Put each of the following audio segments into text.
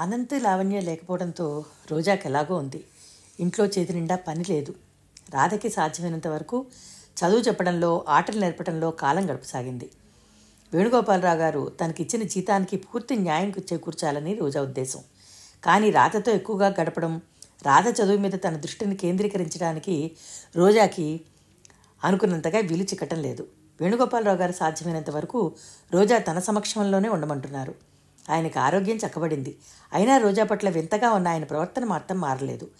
అనంత లావణ్య లేకపోవడంతో రోజాకి ఎలాగో ఉంది. ఇంట్లో చేతి నిండా పని లేదు. రాధకి సాధ్యమైనంత వరకు చదువు చెప్పడంలో ఆటలు నేర్పడంలో కాలం గడపసాగింది. వేణుగోపాలరావు గారు తనకిచ్చిన జీతానికి పూర్తి న్యాయం చేకూర్చాలని రోజా ఉద్దేశం. కానీ రాధతో ఎక్కువగా గడపడం రాధ చదువు మీద తన దృష్టిని కేంద్రీకరించడానికి రోజాకి అనుకున్నంతగా వీలు చిక్కటం లేదు. వేణుగోపాలరావు గారు సాధ్యమైనంత వరకు రోజా తన సమక్షంలోనే ఉండమంటున్నారు. ఆయనకు ఆరోగ్యం చక్కబడింది. అయినా రోజా పట్ల వింతగా ఉన్న ఆయన ప్రవర్తన మాత్రం మారలేదు.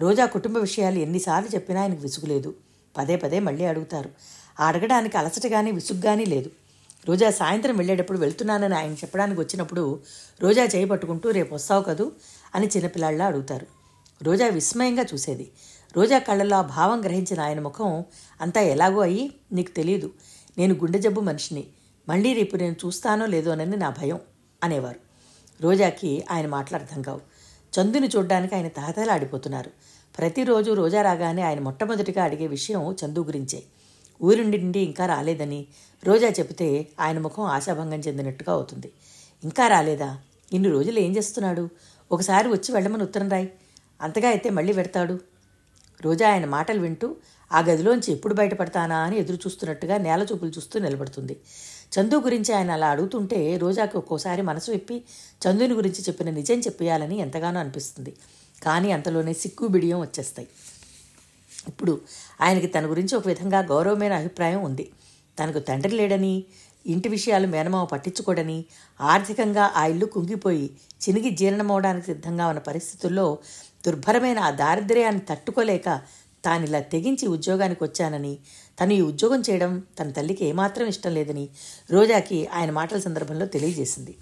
రోజా కుటుంబ విషయాలు ఎన్నిసార్లు చెప్పినా ఆయనకు విసుగులేదు. పదే పదే మళ్ళీ అడుగుతారు. అడగడానికి అలసట కానీ లేదు. రోజా సాయంత్రం వెళ్ళేటప్పుడు వెళ్తున్నానని ఆయన చెప్పడానికి వచ్చినప్పుడు రోజా చేయి పట్టుకుంటూ రేపు వస్తావు కదూ? అని చిన్నపిల్లాళ్ళ అడుగుతారు. రోజా విస్మయంగా చూసేది. రోజా కళ్ళల్లో ఆ భావం గ్రహించిన ఆయన ముఖం అంతా ఎలాగో అయ్యి నీకు తెలియదు నేను గుండె జబ్బు మనిషిని. మళ్ళీ రేపు నేను చూస్తానో లేదోనని నా భయం అనేవారు. రోజాకి ఆయన మాటలు అర్థం కావు. చందుని చూడ్డానికి ఆయన తహతలాడిపోతున్నారు ప్రతిరోజు రోజా రాగానే ఆయన మొట్టమొదటిగా అడిగే విషయం చందు గురించే. ఊరిండి నుండి ఇంకా రాలేదని రోజా చెబితే ఆయన ముఖం ఆశాభంగం చెందినట్టుగా అవుతుంది. ఇంకా రాలేదా? ఇన్ని రోజులు ఏం చేస్తున్నాడు? ఒకసారి వచ్చి వెళ్ళమని ఉత్తరం రాయి. అంతగా అయితే మళ్ళీ పెడతాడు. రోజా ఆయన మాటలు వింటూ ఆ గదిలోంచి ఎప్పుడు బయటపడతానా అని ఎదురు చూస్తున్నట్టుగా నేల చూపులు చూస్తూ నిలబడుతుంది. చందు గురించి ఆయన అలా అడుగుతుంటే రోజాకి ఒక్కోసారి మనసు విప్పి చందుని గురించి చెప్పిన నిజం చెప్పేయాలని ఎంతగానో అనిపిస్తుంది. కానీ అంతలోనే సిక్కు బిడియం వచ్చేస్తాయి. ఇప్పుడు ఆయనకి తన గురించి ఒక విధంగా గౌరవమైన అభిప్రాయం ఉంది. తనకు తండ్రి లేడని ఇంటి విషయాలు మేనమామ పట్టించుకోడని ఆర్థికంగా ఆ ఇల్లు కుంగిపోయి చినిగి జీర్ణమవడానికి సిద్ధంగా ఉన్న పరిస్థితుల్లో దుర్భరమైన ఆ దారిద్ర్యాన్ని తట్టుకోలేక తానిలా తెగించి ఉద్యోగానికి వచ్చానని తను ఈ ఉద్యోగం చేయడం తన తల్లికి ఏమాత్రం ఇష్టం లేదని రోజాకి ఆయన మాటల సందర్భంలో తెలియజేసింది.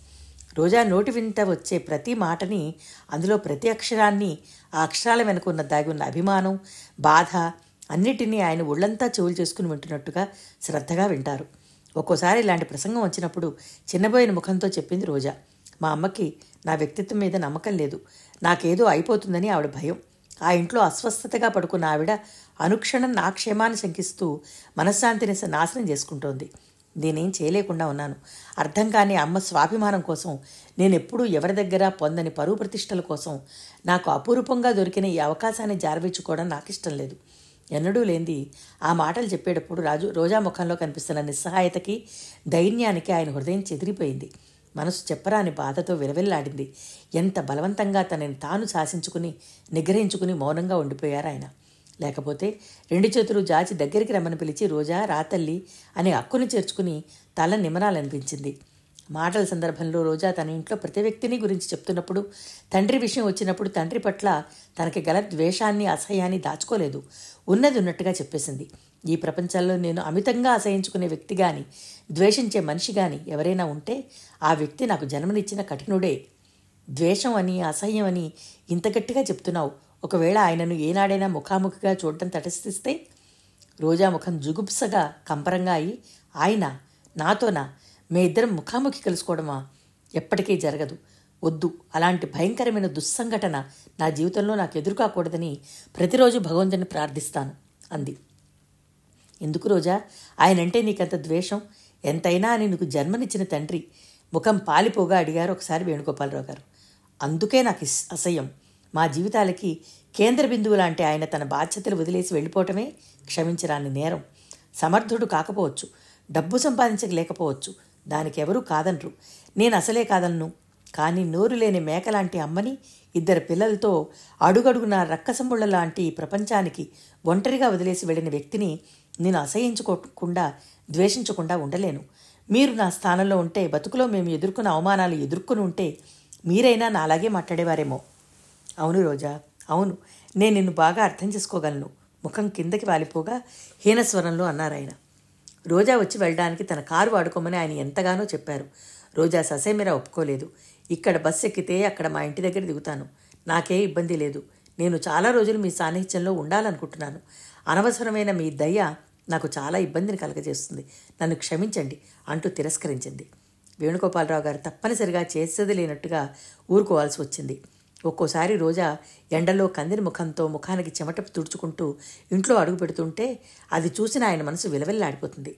రోజా నోటి వింట వచ్చే ప్రతి మాటని అందులో ప్రతి అక్షరాన్ని ఆ అక్షరాల వెనుక ఉన్న దాగి ఉన్న అభిమానం బాధ అన్నిటినీ ఆయన ఒళ్ళంతా చెవులు చేసుకుని వింటున్నట్టుగా శ్రద్ధగా వింటారు. ఒక్కోసారి ఇలాంటి ప్రసంగం వచ్చినప్పుడు చిన్నబోయిన ముఖంతో చెప్పింది రోజా మా అమ్మకి నా వ్యక్తిత్వం మీద నమ్మకం లేదు. నాకేదో అయిపోతుందని ఆవిడ భయం. ఆ ఇంట్లో అస్వస్థతగా పడుకున్న ఆవిడ అనుక్షణం నా క్షేమాన్ని శంకిస్తూ మనశ్శాంతిని నాశనం చేసుకుంటోంది. నేనేం చేయలేకుండా ఉన్నాను. అర్థం కాని అమ్మ స్వాభిమానం కోసం నేను ఎప్పుడూ ఎవరి దగ్గర పొందని పరువు ప్రతిష్టల కోసం నాకు అపురూపంగా దొరికిన ఈ అవకాశాన్ని జారవించుకోవడం నాకు ఇష్టం లేదు. ఎన్నడూ లేంది ఆ మాటలు చెప్పేటప్పుడు రాజు రోజా ముఖంలో కనిపిస్తున్న నిస్సహాయతకి ధైర్యానికి ఆయన హృదయం చెదిరిపోయింది. మనసు చెప్పరాని బాధతో విలవిల్లాడింది. ఎంత బలవంతంగా తనని తాను శాసించుకుని నిగ్రహించుకుని మౌనంగా ఉండిపోయారు ఆయన. లేకపోతే రెండు చేతులు జాచి దగ్గరికి రమ్మని పిలిచి రోజా రాతల్లి అనే హక్కుని చేర్చుకుని తల నిమరాలనిపించింది. మాటల సందర్భంలో రోజా తన ఇంట్లో ప్రతి వ్యక్తిని గురించి చెప్తున్నప్పుడు తండ్రి విషయం వచ్చినప్పుడు తండ్రి పట్ల తనకి గల ద్వేషాన్ని అసహ్యాన్ని దాచుకోలేదు. ఉన్నది ఉన్నట్టుగా చెప్పేసింది. ఈ ప్రపంచంలో నేను అమితంగా అసహించుకునే వ్యక్తి కానీ ద్వేషించే మనిషి కానీ ఎవరైనా ఉంటే ఆ వ్యక్తి నాకు జన్మనిచ్చిన కఠినుడే. ద్వేషం అని అసహ్యం అని ఇంత గట్టిగా చెప్తున్నావు. ఒకవేళ ఆయనను ఏనాడైనా ముఖాముఖిగా చూడటం తటస్థిస్తే రోజా ముఖం జుగుప్సగా కంపరంగా అయి ఆయన నాతోనా మీ ఇద్దరం ముఖాముఖి కలుసుకోవడమా? ఎప్పటికీ జరగదు. వద్దు. అలాంటి భయంకరమైన దుస్సంఘటన నా జీవితంలో నాకు ఎదురుకాకూడదని ప్రతిరోజు భగవంతుని ప్రార్థిస్తాను. అంది. ఎందుకు రోజా? ఆయనంటే నీకంత ద్వేషం? ఎంతైనా అని నీకు జన్మనిచ్చిన తండ్రి. ముఖం పాలిపోగా అడిగారు ఒకసారి వేణుగోపాలరావు గారు. అందుకే నాకు అసహ్యం. మా జీవితాలకి కేంద్ర బిందువు లాంటి ఆయన తన బాధ్యతలు వదిలేసి వెళ్ళిపోవటమే క్షమించరాని నేరం. సమర్థుడు కాకపోవచ్చు. డబ్బు సంపాదించలేకపోవచ్చు. దానికి ఎవరూ కాదనరు. నేను అసలే కాదన్ను. కానీ నోరు లేని మేకలాంటి అమ్మని ఇద్దరు పిల్లలతో అడుగడుగున రక్కసముళ్ళ లాంటి ప్రపంచానికి ఒంటరిగా వదిలేసి వెళ్ళిన వ్యక్తిని నేను అసహించుకోకుండా ద్వేషించకుండా ఉండలేను. మీరు నా స్థానంలో ఉంటే బతుకులో మేము ఎదుర్కొన్న అవమానాలు ఎదుర్కొని ఉంటే మీరైనా నా అలాగే మాట్లాడేవారేమో. అవును రోజా అవును. నేను నిన్ను బాగా అర్థం చేసుకోగలను. ముఖం కిందకి వాలిపోగా హీనస్వరంలో అన్నారాయన రోజా వచ్చి వెళ్ళడానికి తన కారు వాడుకోమని ఆయన ఎంతగానో చెప్పారు. రోజా ససేమిరా ఒప్పుకోలేదు. ఇక్కడ బస్సు ఎక్కితే అక్కడ మా ఇంటి దగ్గర దిగుతాను. నాకే ఇబ్బంది లేదు. నేను చాలా రోజులు మీ సాన్నిహిత్యంలో ఉండాలనుకుంటున్నాను. అనవసరమైన మీ దయ నాకు చాలా ఇబ్బందిని కలగజేస్తుంది. నన్ను క్షమించండి అంటూ తిరస్కరించింది. వేణుగోపాలరావు గారు తప్పనిసరిగా చేసేది లేనట్టుగా ఊరుకోవాల్సి వచ్చింది. ఒక్కోసారి రోజా ఎండలో కందిని ముఖంతో ముఖానికి చెమట తుడుచుకుంటూ ఇంట్లో అడుగు పెడుతుంటే అది చూసిన ఆయన మనసు విలవిల్లాడిపోతుంది.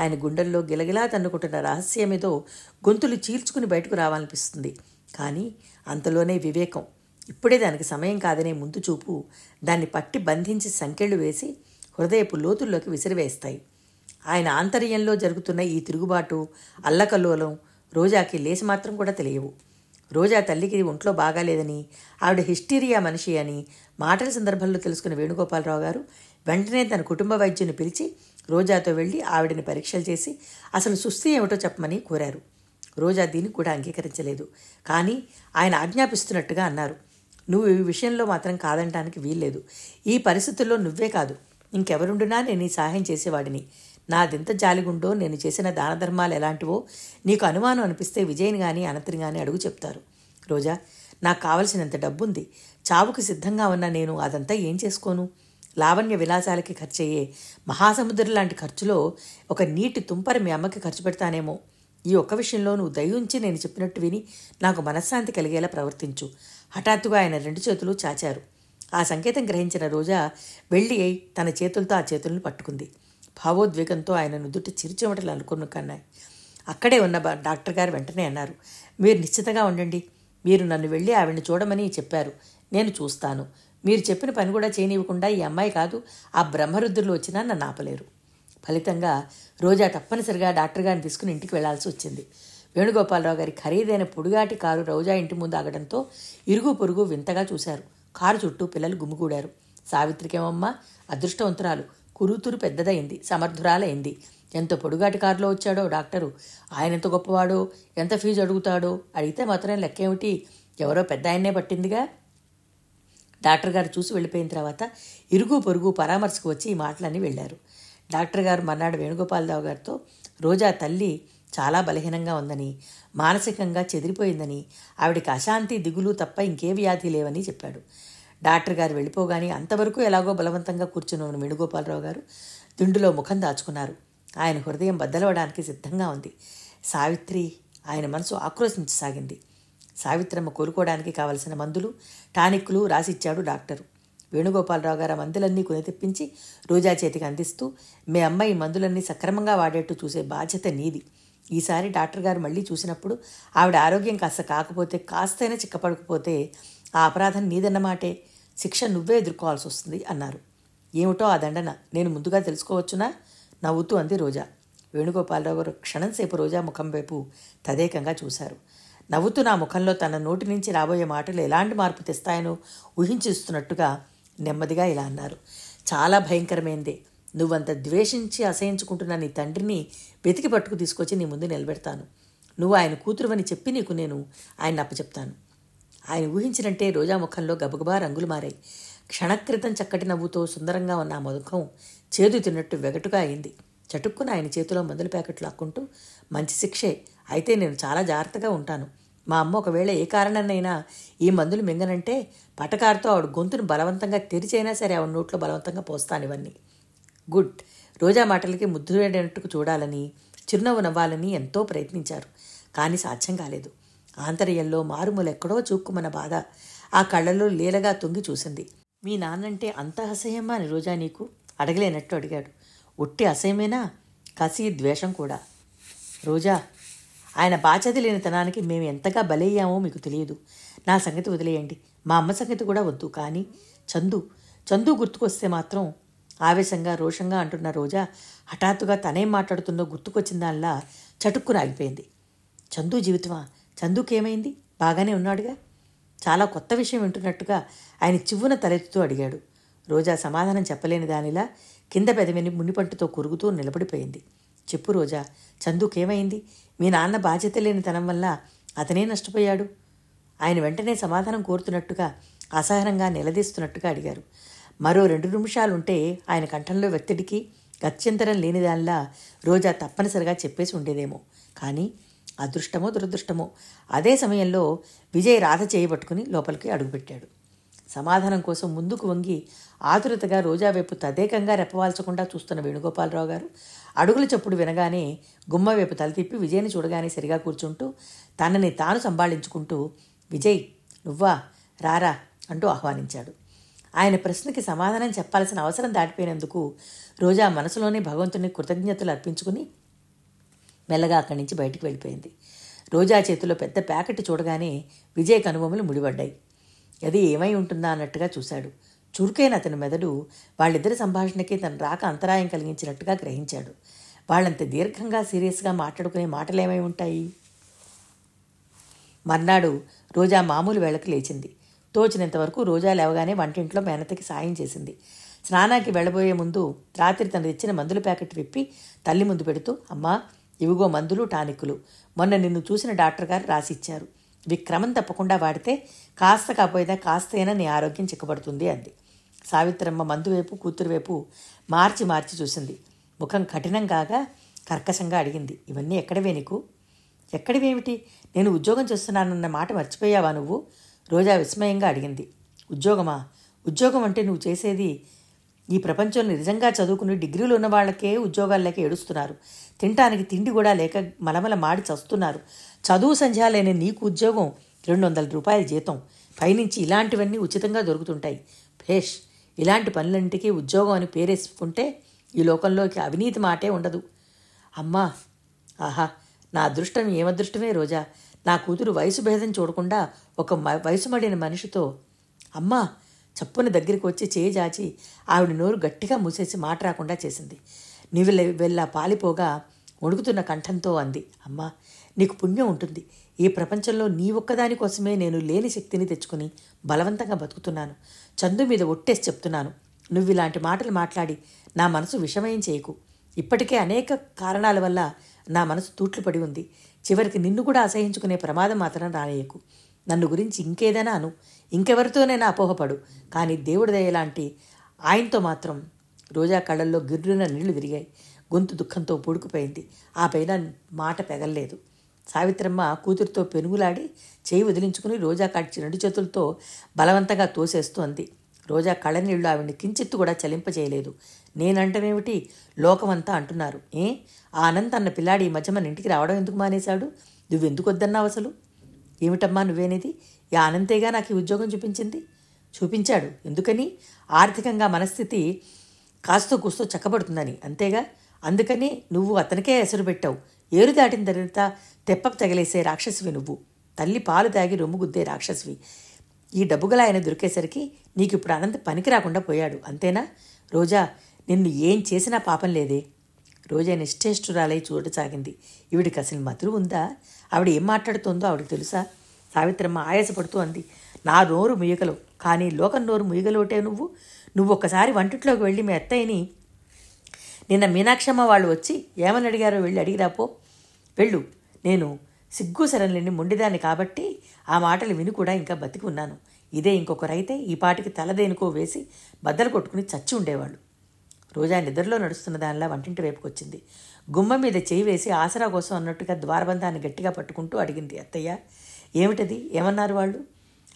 ఆయన గుండెల్లో గిలగిలా తన్నుకుంటున్న రహస్యమేదో గొంతులు చీల్చుకుని బయటకు రావాలనిపిస్తుంది. కానీ అంతలోనే వివేకం ఇప్పుడే దానికి సమయం కాదనే ముందు చూపు దాన్ని పట్టి బంధించి సంకెళ్ళు వేసి హృదయపు లోతుల్లోకి విసిరివేస్తాయి. ఆయన ఆంతర్యంలో జరుగుతున్న ఈ తిరుగుబాటు అల్లకల్లోలం రోజాకి లేసి మాత్రం కూడా తెలియవు. రోజా తల్లికి ఒంట్లో బాగాలేదని ఆవిడ హిస్టీరియా మనిషి అని మాటల సందర్భంలో తెలుసుకున్న వేణుగోపాలరావు గారు వెంటనే తన కుటుంబ వైద్యుని పిలిచి రోజాతో వెళ్ళి ఆవిడని పరీక్షలు చేసి అసలు సుస్థి ఏమిటో చెప్పమని కోరారు. రోజా దీనికి కూడా అంగీకరించలేదు. కానీ ఆయన ఆజ్ఞాపిస్తున్నట్టుగా అన్నారు. నువ్వు ఈ విషయంలో మాత్రం కాదంటానికి వీల్లేదు. ఈ పరిస్థితుల్లో నువ్వే కాదు. ఇంకెవరుండునా నేను ఈ సహాయం చేసేవాడిని. నాదెంత జాలిగుండో నేను చేసిన దాన ధర్మాలు ఎలాంటివో నీకు అనుమానం అనిపిస్తే విజయ్ని కానీ అనంతని కానీ అడుగు చెప్తారు. రోజా నాకు కావలసినంత డబ్బుంది. చావుకు సిద్ధంగా ఉన్న నేను అదంతా ఏం చేసుకోను? లావణ్య విలాసాలకి ఖర్చయ్యే మహాసముద్రం లాంటి ఖర్చులో ఒక నీటి తుంపర మీ అమ్మకి ఖర్చు పెడతానేమో. ఈ ఒక్క విషయంలో నువ్వు దయ్యుంచి నేను చెప్పినట్టు విని నాకు మనశ్శాంతి కలిగేలా ప్రవర్తించు. హఠాత్తుగా ఆయన రెండు చేతులు చాచారు. ఆ సంకేతం గ్రహించిన రోజా వెళ్ళి అయి తన చేతులతో ఆ చేతులను పట్టుకుంది. భావోద్వేగంతో ఆయన నుదుటి చిరుచెమటలు అనుకున్న కన్నాయి అక్కడే ఉన్న డాక్టర్ గారు వెంటనే అన్నారు మీరు నిశ్చితంగా ఉండండి. మీరు నన్ను వెళ్ళి ఆవిడని చూడమని చెప్పారు. నేను చూస్తాను. మీరు చెప్పిన పని కూడా చేయనివ్వకుండా ఈ అమ్మాయి కాదు ఆ బ్రహ్మరుద్రులు వచ్చినా నన్ను ఆపలేరు. ఫలితంగా రోజా తప్పనిసరిగా డాక్టర్ గారిని తీసుకుని ఇంటికి వెళ్ళాల్సి వచ్చింది. వేణుగోపాలరావు గారి ఖరీదైన పొడుగాటి కారు రోజా ఇంటి ముందు ఆగడంతో ఇరుగు పొరుగు వింతగా చూశారు. కారు చుట్టూ పిల్లలు గుమ్మిగూడారు సావిత్రికేమమ్మా అదృష్టవంతురాలు. కురుతురు పెద్దదైంది సమర్థురాలైంది. ఎంత పొడుగాటి కారులో వచ్చాడో డాక్టరు. ఆయన ఎంత గొప్పవాడో ఎంత ఫీజు అడుగుతాడో అడిగితే మాత్రం లెక్కేమిటి? ఎవరో పెద్ద ఆయన్నే పట్టిందిగా? డాక్టర్ గారు చూసి వెళ్ళిపోయిన తర్వాత ఇరుగు పొరుగు పరామర్శకు వచ్చి ఈ మాటలన్నీ వెళ్ళారు. డాక్టర్ గారు మర్నాడు వేణుగోపాలరావు గారితో రోజా తల్లి చాలా బలహీనంగా ఉందని మానసికంగా చెదిరిపోయిందని ఆవిడికి అశాంతి దిగులు తప్ప ఇంకే వ్యాధి లేవని చెప్పాడు. డాక్టర్ గారు వెళ్ళిపోగానే అంతవరకు ఎలాగో బలవంతంగా కూర్చుని ఉన్న వేణుగోపాలరావు గారు. దిండులో ముఖం దాచుకున్నారు. ఆయన హృదయం బద్దలవడానికి సిద్ధంగా ఉంది. సావిత్రి ఆయన మనసు ఆక్రోశించసాగింది. సావిత్రమ్మ కోలుకోవడానికి కావలసిన మందులు టానిక్లు రాసిచ్చాడు డాక్టరు. వేణుగోపాలరావు గారు మందులన్నీ కొని తెప్పించి రోజా చేతికి అందిస్తూ మీ అమ్మాయి మందులన్నీ సక్రమంగా వాడేట్టు చూసే బాధ్యత నీది. ఈసారి డాక్టర్ గారు మళ్ళీ చూసినప్పుడు ఆవిడ ఆరోగ్యం కాస్త కాకపోతే కాస్తైనా చిక్కపడకపోతే ఆ అపరాధం నీదన్నమాటే. శిక్ష నువ్వే ఎదుర్కోవాల్సి వస్తుంది అన్నారు. ఏమిటో ఆ దండన నేను ముందుగా తెలుసుకోవచ్చునా? నవ్వుతూ అంది రోజా. వేణుగోపాలరావు గారు క్షణంసేపు రోజా ముఖం వైపు తదేకంగా చూశారు. నవ్వుతూ నా ముఖంలో తన నోటి నుంచి రాబోయే మాటలు ఎలాంటి మార్పు తెస్తాయనో ఊహించిస్తున్నట్టుగా నెమ్మదిగా ఇలా అన్నారు. చాలా భయంకరమైందే. నువ్వంత ద్వేషించి అసహించుకుంటున్న నీ తండ్రిని వెతికి పట్టుకు తీసుకొచ్చి నీ ముందు నిలబెడతాను. నువ్వు ఆయన కూతురువని చెప్పి నీకు నేను ఆయన అప్పచెప్తాను. ఆయన ఊహించినంటే రోజా ముఖంలో గబగబా రంగులు మారాయి. క్షణక్రితం చక్కటి నవ్వుతో సుందరంగా ఉన్న ఆ ముఖం చేదు తిన్నట్టు వెగటుగా అయింది. చటుక్కున ఆయన చేతిలో మందుల ప్యాకెట్లు లాక్కుంటూ మంచి శిక్షే అయితే నేను చాలా జాగ్రత్తగా ఉంటాను. మా అమ్మ ఒకవేళ ఏ కారణాన్నైనా ఈ మందులు మింగనంటే పటకారుతో ఆవిడ గొంతును బలవంతంగా తెరిచైనా సరే ఆవిడ నోట్లో బలవంతంగా పోస్తాను ఇవన్నీ. గుడ్. రోజా మాటలకి ముద్దుడైనట్టుకు చూడాలని చిరునవ్వు నవ్వాలని ఎంతో ప్రయత్నించారు. కానీ సాధ్యం కాలేదు. ఆంతర్యంలో మారుమూల ఎక్కడో చూక్కుమన్న బాధ ఆ కళ్ళలో లీలగా తొంగి చూసింది. మీ నాన్నంటే అంత అసహ్యమా అని రోజా నీకు? అడగలేనట్టు అడిగాడు. ఉట్టి అసహ్యమేనా? కసి ద్వేషం కూడా. రోజా ఆయన బాధ్యత లేనితనానికి మేము ఎంతగా బలయ్యామో మీకు తెలియదు. నా సంగతి వదిలేయండి. మా అమ్మ సంగతి కూడా వద్దు. కానీ చందు చందు గుర్తుకొస్తే మాత్రం ఆవేశంగా రోషంగా అంటున్న రోజా హఠాత్తుగా తనేం మాట్లాడుతుందో గుర్తుకొచ్చిందాల్లా చటుక్కున ఆగిపోయింది. చందు జీవితమా? చందుకేమైంది? బాగానే ఉన్నాడుగా? చాలా కొత్త విషయం వింటున్నట్టుగా ఆయన చివ్వున తలెత్తుతూ అడిగాడు. రోజా సమాధానం చెప్పలేని దానిలా కింద పెదవిని మునిపంటుతో కురుగుతూ నిలబడిపోయింది. చెప్పు రోజా చందుకేమైంది? మీ నాన్న బాధ్యత లేని తనం వల్ల అతనే నష్టపోయాడు. ఆయన వెంటనే సమాధానం కోరుతున్నట్టుగా అసహనంగా నిలదీస్తున్నట్టుగా అడిగారు. మరో రెండు నిమిషాలుంటే ఆయన కంఠంలో వ్యక్తిడికి గత్యంతరం లేని దానిలా రోజా తప్పనిసరిగా చెప్పేసి ఉండేదేమో. కానీ అదృష్టమో దురదృష్టమో అదే సమయంలో విజయ్ రాధ చేయబట్టుకుని లోపలికి అడుగుపెట్టాడు. సమాధానం కోసం ముందుకు వంగి ఆతురతగా రోజా వైపు తదేకంగా రెప్పవాల్చకుండా చూస్తున్న వేణుగోపాలరావు గారు అడుగుల చప్పుడు వినగానే గుమ్మ వైపు తల తిప్పి విజయ్ని చూడగానే సరిగా కూర్చుంటూ తనని తాను సంభాళించుకుంటూ విజయ్ నువ్వా? రారా? అంటూ ఆహ్వానించాడు. ఆయన ప్రశ్నకి సమాధానం చెప్పాల్సిన అవసరం దాటిపోయినందుకు రోజా మనసులోనే భగవంతుని కృతజ్ఞతలు అర్పించుకుని మెల్లగా అక్కడి నుంచి బయటికి వెళ్ళిపోయింది. రోజా చేతిలో పెద్ద ప్యాకెట్ చూడగానే విజయ్ కనుబొమ్మలు ముడిపడ్డాయి. అది ఏమై ఉంటుందా అన్నట్టుగా చూశాడు. చురుకైన అతని మెదడు వాళ్ళిద్దరి సంభాషణకి తన రాక అంతరాయం కలిగించినట్టుగా గ్రహించాడు. వాళ్ళంత దీర్ఘంగా సీరియస్గా మాట్లాడుకునే మాటలేమై ఉంటాయి? మర్నాడు రోజా మామూలు వేళకు లేచింది. తోచినంతవరకు రోజా లేవగానే వంటింట్లో మేనతకి సాయం చేసింది. స్నానానికి వెళ్ళబోయే ముందు రాత్రి తను తెచ్చిన మందుల ప్యాకెట్ విప్పి తల్లి ముందు పెడుతూ అమ్మా ఇవిగో మందులు టానిక్కులు. మొన్న నిన్ను చూసిన డాక్టర్ గారు రాసిచ్చారు ఇవి క్రమం తప్పకుండా వాడితే కాస్త కాపోయినా కాస్తైనా నీ ఆరోగ్యం చిక్కబడుతుంది అంది. సావిత్రమ్మ మందు వైపు కూతురు వైపు మార్చి మార్చి చూసింది. ముఖం కఠినం కాగా కర్కశంగా అడిగింది. ఇవన్నీ ఎక్కడవే నీకు? ఎక్కడివేమిటి? నేను ఉద్యోగం చేస్తున్నానన్న మాట మర్చిపోయావా నువ్వు? రోజా విస్మయంగా అడిగింది. ఉద్యోగమా? ఉద్యోగం అంటే నువ్వు చేసేది ఈ ప్రపంచంలో నిజంగా చదువుకుని డిగ్రీలు ఉన్న వాళ్ళకే ఉద్యోగాలు లేక ఏడుస్తున్నారు. తినటానికి తిండి కూడా లేక మలమల మాడి చస్తున్నారు. చదువు సంధ్యా లేని నీకు ఉద్యోగం రెండు వందల రూపాయల జీతం. పైనుంచి ఇలాంటివన్నీ ఉచితంగా దొరుకుతుంటాయి. భేష్ ఇలాంటి పనులన్నింటికీ ఉద్యోగం అని పేరేసుకుంటే ఈ లోకంలోకి అవినీతి మాటే ఉండదు. అమ్మా ఆహా నా అదృష్టం ఏమదృష్టమే రోజా. నా కూతురు వయసు భేదం చూడకుండా ఒక మ- వయసు మడిన మనిషితో అమ్మా చప్పున దగ్గరికి వచ్చి చేయిజాచి ఆవిడ నోరు గట్టిగా మూసేసి మాట రాకుండా చేసింది. నీవు వెళ్ళా పాలిపోగా వణుకుతున్న కంఠంతో అంది. అమ్మా నీకు పుణ్యం ఉంటుంది. ఈ ప్రపంచంలో నీ ఒక్కదాని కోసమే నేను లేని శక్తిని తెచ్చుకుని బలవంతంగా బతుకుతున్నాను. చందు మీద ఒట్టేసి చెప్తున్నాను. నువ్వు ఇలాంటి మాటలు మాట్లాడి నా మనసు విషమయం చేయకు. ఇప్పటికే అనేక కారణాల వల్ల నా మనసు తూట్లు పడి ఉంది. చివరికి నిన్ను కూడా అసహించుకునే ప్రమాదం మాత్రం రానేయకు నన్ను గురించి ఇంకేదైనా అను. ఇంకెవరితోనైనా అపోహపడు. కానీ దేవుడి దయలాంటి ఆయనతో మాత్రం రోజా కళ్ళల్లో గిర్రున నీళ్ళు తిరిగాయి. గొంతు దుఃఖంతో పొడుకుపోయింది. ఆ పైన మాట పెగల్లేదు. సావిత్రమ్మ కూతురితో పెనుగులాడి చేయి వదిలించుకుని రోజా కాడ్చి రెండు చేతులతో బలవంతంగా తోసేస్తోంది రోజా కళ్ళనీళ్ళు ఆవిడ్ని కించిత్తు కూడా చలింపజేయలేదు. నేనంటనేమిటి లోకమంతా అంటున్నారు. ఏ? ఆ అనంత్ అన్న పిల్లాడి ఈ మధ్య మన ఇంటికి రావడం ఎందుకు మానేశాడు? నువ్వెందుకు వద్దన్నావు అసలు? ఏమిటమ్మా నువ్వేనేది? ఈ ఆనంతేగా నాకు ఈ ఉద్యోగం చూపించింది? చూపించాడు. ఎందుకని? ఆర్థికంగా మనస్థితి కాస్తో కూస్తో చక్కబడుతుందని. అంతేగా? అందుకని నువ్వు అతనికే ఎసరు పెట్టావు. ఏరు దాటిన తర్వాత తెప్పకు తగిలేసే రాక్షసివి నువ్వు. తల్లి పాలు తాగి రొమ్ము గుద్దే రాక్షసివి. ఈ డబ్బుగల ఆయన దొరికేసరికి నీకు ఇప్పుడు అనంత పనికి రాకుండా పోయాడు. అంతేనా? రోజా నిన్ను ఏం చేసినా పాపం లేదే. రోజా నిశ్చేష్టురాలై చూడసాగింది ఈవిడికి అసలు మధురు ఉందా? ఆవిడ ఏం మాట్లాడుతోందో ఆవిడకి తెలుసా? సావిత్రమ్మ ఆయాసపడుతూ అంది. నా నోరు ముయ్యగలవు కానీ లోకం నోరు ముయ్యగలవుటే నువ్వు? నువ్వు ఒక్కసారి వంటింట్లోకి వెళ్ళి మీ అత్తయ్యని నిన్న మీనాక్షమ్మ వాళ్ళు వచ్చి ఏమని అడిగారో వెళ్ళి అడిగిరాపో వెళ్ళు. నేను సిగ్గు సరళిని మొండిదాన్ని కాబట్టి ఆ మాటలు విని కూడా ఇంకా బతికి ఉన్నాను. ఇదే ఇంకొకరైతే ఈ పాటికి తలదేనుకో వేసి బద్దలు కొట్టుకుని చచ్చి ఉండేవాళ్ళు. రోజా నిద్రలో నడుస్తున్న దానిలా వంటింటి వైపుకి వచ్చింది గుమ్మ మీద చేయి వేసి ఆసరా కోసం అన్నట్టుగా ద్వారబంధాన్ని గట్టిగా పట్టుకుంటూ అడిగింది అత్తయ్య. ఏమిటది? ఏమన్నారు వాళ్ళు?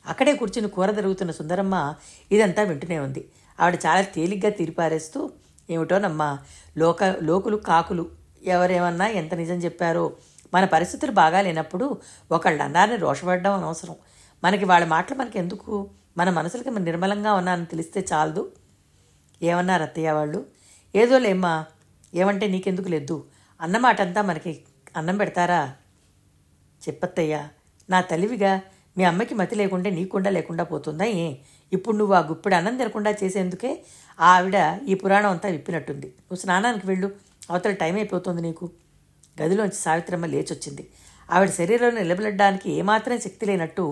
అక్కడే కూర్చుని కూర జరుగుతున్న సుందరమ్మ ఇదంతా వింటూనే ఉంది. ఆవిడ చాలా తేలిగ్గా తీరిపారేస్తూ ఏమిటోనమ్మా లోక లోకులు కాకులు ఎవరేమన్నా ఎంత నిజం చెప్పారో మన పరిస్థితులు బాగా లేనప్పుడు ఒకళ్ళు అన్నారని రోషపడడం అనవసరం. మనకి వాళ్ళ మాటలు మనకి ఎందుకు మన మనసులకి మన నిర్మలంగా ఉన్నానని తెలిస్తే చాలదు. ఏమన్నారు అత్తయ్య వాళ్ళు? ఏదో లేమ్మా ఏమంటే నీకెందుకు లేదు? అన్నమాట అంతా మనకి అన్నం పెడతారా? చెప్పత్తయ్యా నా తల్లివిగా మీ అమ్మకి మతి లేకుంటే నీకుండా లేకుండా పోతుందా ఏ? ఇప్పుడు నువ్వు ఆ గుప్పిడి అన్నం తినకుండా చేసేందుకే ఆ ఆవిడ ఈ పురాణం అంతా విప్పినట్టుంది. నువ్వు స్నానానికి వెళ్ళు అవతల టైం అయిపోతుంది నీకు. గదిలోంచి సావిత్రమ్మ లేచొచ్చింది. ఆవిడ శరీరంలో నిలబడడానికి ఏమాత్రం శక్తి లేనట్టు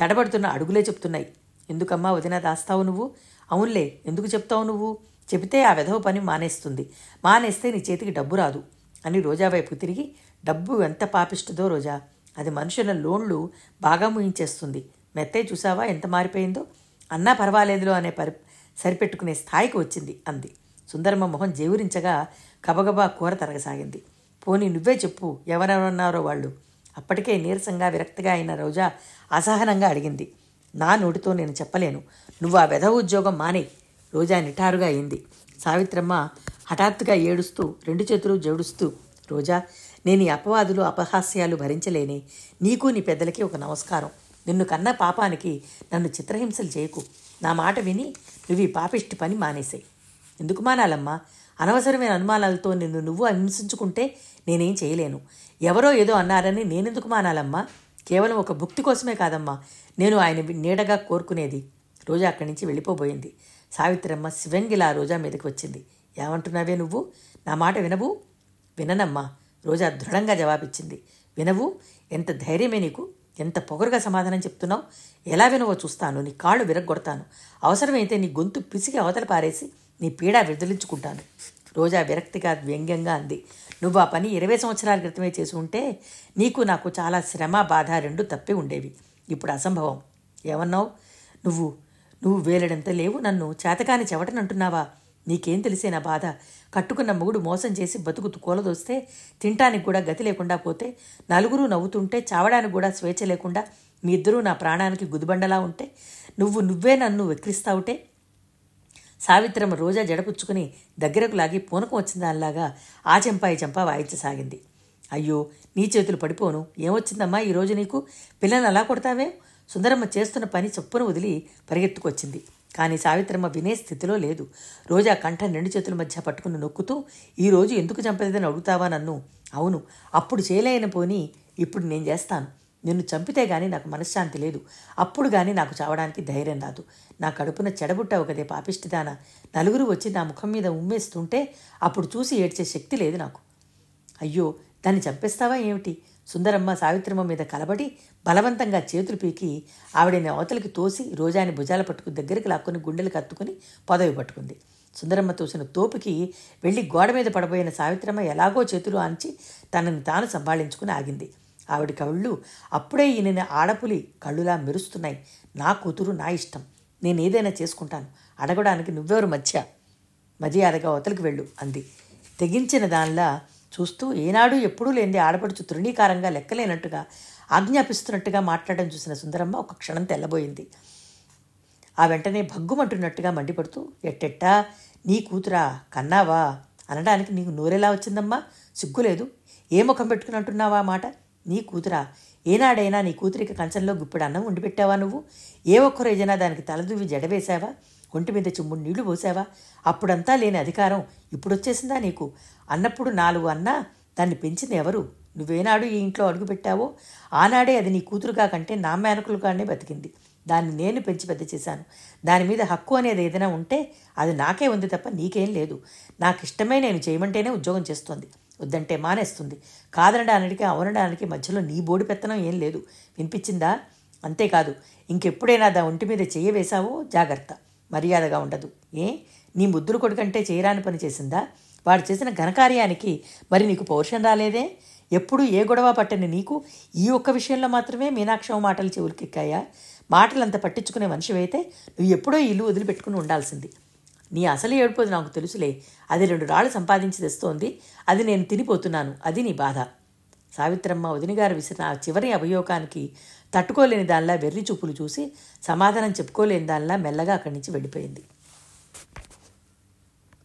తడబడుతున్న అడుగులే చెప్తున్నాయి. ఎందుకమ్మా వదిన దాస్తావు నువ్వు? అవునులే ఎందుకు చెప్తావు నువ్వు? చెబితే ఆ వెధవ పని మానేస్తుంది. మానేస్తే నీ చేతికి డబ్బు రాదు అని రోజా వైపు తిరిగి డబ్బు ఎంత పాపిస్తుందో రోజా అది మనుషుల లోన్లు బాగా ముయించేస్తుంది. మెత్తే చూసావా ఎంత మారిపోయిందో? అన్నా పర్వాలేదులో అనే పరి సరిపెట్టుకునే స్థాయికి వచ్చింది అంది. సుందరమ్మ మొహం జేవురించగా గబగబా కూర తరగసాగింది. పోనీ నువ్వే చెప్పు ఎవరెవరున్నారో వాళ్ళు. అప్పటికే నీరసంగా విరక్తిగా అయిన రోజా అసహనంగా అడిగింది. నా నోటితో నేను చెప్పలేను. నువ్వు ఆ వెధవ ఉద్యోగం మానే. రోజా నిఠారుగా అయింది. సావిత్రమ్మ హఠాత్తుగా ఏడుస్తూ రెండు చేతులు జోడుస్తూ రోజా నేను ఈ అపవాదులు అపహాస్యాలు భరించలేని. నీకు నీ పెద్దలకి ఒక నమస్కారం. నిన్ను కన్న పాపానికి నన్ను చిత్రహింసలు చేయకు. నా మాట విని నువ్వు ఈ పాపిష్టి పని మానేసాయి ఎందుకు మానాలమ్మా? అనవసరమైన అనుమానాలతో నిన్ను నువ్వు హింసించుకుంటే నేనేం చేయలేను. ఎవరో ఏదో అన్నారని నేనెందుకు మానాలమ్మా? కేవలం ఒక భుక్తి కోసమే కాదమ్మా. నేను ఆయన నీడగా కోరుకునేది. రోజా అక్కడి నుంచి వెళ్ళిపోబోయింది. సావిత్రమ్మ శివంగిలా రోజా మీదకి వచ్చింది. ఏమంటున్నావే నువ్వు? నా మాట వినవు? విననమ్మా. రోజా దృఢంగా జవాబిచ్చింది. వినవు? ఎంత ధైర్యమే నీకు? ఎంత పొగరుగా సమాధానం చెప్తున్నావు? ఎలా వినవో చూస్తాను. నీ కాళ్ళు విరగొడతాను అవసరమైతే నీ గొంతు పిసికి అవతల పారేసి నీ పీడ విదిలించుకుంటాను రోజా విరక్తిగా వ్యంగ్యంగా అంది. నువ్వు ఆ పని ఇరవై సంవత్సరాల క్రితమే చేసి ఉంటే నీకు నాకు చాలా శ్రమ బాధ రెండు తప్పి ఉండేవి. ఇప్పుడు అసంభవం. ఏమన్నావు? నువ్వు నువ్వు వేలడంత లేవు నన్ను చేతకాని చెవటనంటున్నావా నీకేం తెలిసే నా బాధ? కట్టుకున్న మొగుడు మోసం చేసి బతుకుతూ కూలదోస్తే తింటానికి కూడా గతి లేకుండా పోతే నలుగురు నవ్వుతుంటే చావడానికి కూడా స్వేచ్ఛ లేకుండా మీ ఇద్దరూ నా ప్రాణానికి గుదిబండలా ఉంటే నువ్వు నువ్వే నన్ను వెక్కిరిస్తావుటే సావిత్రమ్మ రోజా జడపుచ్చుకుని దగ్గరకు లాగి పూనకం వచ్చిన దానిలాగా ఆ చెంపా ఈ చెంపా వాయించసాగింది. అయ్యో నీ చేతులు పడిపోను. ఏమొచ్చిందమ్మా ఈరోజు నీకు? పిల్లల్ని అలా కొడతావే? సుందరమ్మ చేస్తున్న పని చొప్పున వదిలి పరిగెత్తుకొచ్చింది. కానీ సావిత్రమ్మ వినే స్థితిలో లేదు. రోజా కంఠ రెండు చేతుల మధ్య పట్టుకుని నొక్కుతూ ఈరోజు ఎందుకు చంపలేదని అడుగుతావా నన్ను? అవును అప్పుడు చేయలేని పోని ఇప్పుడు నేను చేస్తాను. నిన్ను చంపితే గానీ నాకు మనశ్శాంతి లేదు. అప్పుడు గానీ నాకు చావడానికి ధైర్యం రాదు. నా కడుపున చెడబుట్టావు కదే పాపిష్టిదాన. నలుగురు వచ్చి నా ముఖం మీద ఉమ్మేస్తుంటే అప్పుడు చూసి ఏడ్చే శక్తి లేదు నాకు. అయ్యో దాన్ని చంపేస్తావా ఏమిటి? సుందరమ్మ సావిత్రమ్మ మీద కలబడి బలవంతంగా చేతులు పీకి ఆవిడని అవతలికి తోసి రోజాని భుజాల పట్టుకుని దగ్గరికి లాక్కొని గుండెలు కత్తుకుని పదవి పట్టుకుంది. సుందరమ్మ తోసిన తోపుకి వెళ్ళి గోడ మీద పడబోయిన సావిత్రమ్మ ఎలాగో చేతులు ఆంచి తనని తాను సంభాళించుకుని ఆగింది. ఆవిడ కళ్ళు అప్పుడే ఈయన ఆడపులి కళ్ళులా మెరుస్తున్నాయి. నా కూతురు నా ఇష్టం. నేను ఏదైనా చేసుకుంటాను. అడగడానికి నువ్వెవరు మధ్య? మర్యాదగా అవతలికి వెళ్ళు అంది. తెగించిన దానిలా చూస్తూ ఏనాడు ఎప్పుడూ లేనిది ఆడపడుచు తృణీకారంగా లెక్కలేనట్టుగా ఆజ్ఞాపిస్తున్నట్టుగా మాట్లాడడం చూసిన సుందరమ్మ ఒక క్షణం తెల్లబోయింది. ఆ వెంటనే భగ్గుమంటున్నట్టుగా మండిపడుతూ ఎట్టెట్టా? నీ కూతురా కన్నావా? అనడానికి నీకు నోరెలా వచ్చిందమ్మా? సిగ్గులేదు. ఏ ముఖం పెట్టుకుని అంటున్నావా మాట? నీ కూతురా ఏనాడైనా నీ కూతురికి కంచంలో గుప్పెడు అన్నం వండి పెట్టావా నువ్వు? ఏ ఒక్కరోజైనా దానికి తలదువ్వి జడవేశావా ఒంటి మీద చెమ్ముడు నీళ్ళు పోసావా అప్పుడంతా లేని అధికారం ఇప్పుడు వచ్చేసిందా నీకు? అన్నప్పుడు నాలుగు అన్నా దాన్ని పెంచింది ఎవరు? నువ్వేనాడు ఈ ఇంట్లో అడుగుపెట్టావో ఆనాడే అది నీ కూతురుగా కంటే నా మేనకులుగానే బతికింది. దాన్ని నేను పెంచి పెద్ద చేశాను. దాని మీద హక్కు అనేది ఏదైనా ఉంటే అది నాకే ఉంది తప్ప నీకేం లేదు. నాకు ఇష్టమే నేను చేయమంటేనే ఉద్యోగం చేస్తోంది. వద్దంటే మానేస్తుంది. కాదనడానికి అవనడానికి మధ్యలో నీ బోడి పెత్తనం ఏం లేదు. వినిపించిందా? అంతేకాదు ఇంకెప్పుడైనా దా ఒంటి మీద చేయవేశావో జాగ్రత్త. మర్యాదగా ఉండదు. ఏ? నీ ముద్దులు కొడుకంటే చేయరాని పని చేసిందా? వాడు చేసిన ఘనకార్యానికి మరి నీకు పౌరుషం రాలేదే? ఎప్పుడు ఏ గొడవ పట్టని నీకు ఈ ఒక్క విషయంలో మాత్రమే మీనాక్షం మాటలు చెవులకెక్కాయా? మాటలంత పట్టించుకునే మనిషివైతే నువ్వు ఎప్పుడో ఇల్లు వదిలిపెట్టుకుని ఉండాల్సింది. నీ అసలు ఏడుపోదు నాకు తెలుసులే. అది రెండు రాళ్ళు సంపాదించి తెస్తోంది. అది నేను తినిపోతున్నాను. అది నీ బాధ. సావిత్రమ్మ వదినగారు విసిరిన ఆ చివరి అభియోగానికి తట్టుకోలేని దానిలా వెర్రి చూపులు చూసి సమాధానం చెప్పుకోలేని దానిలా మెల్లగా అక్కడి నుంచి వెళ్ళిపోయింది.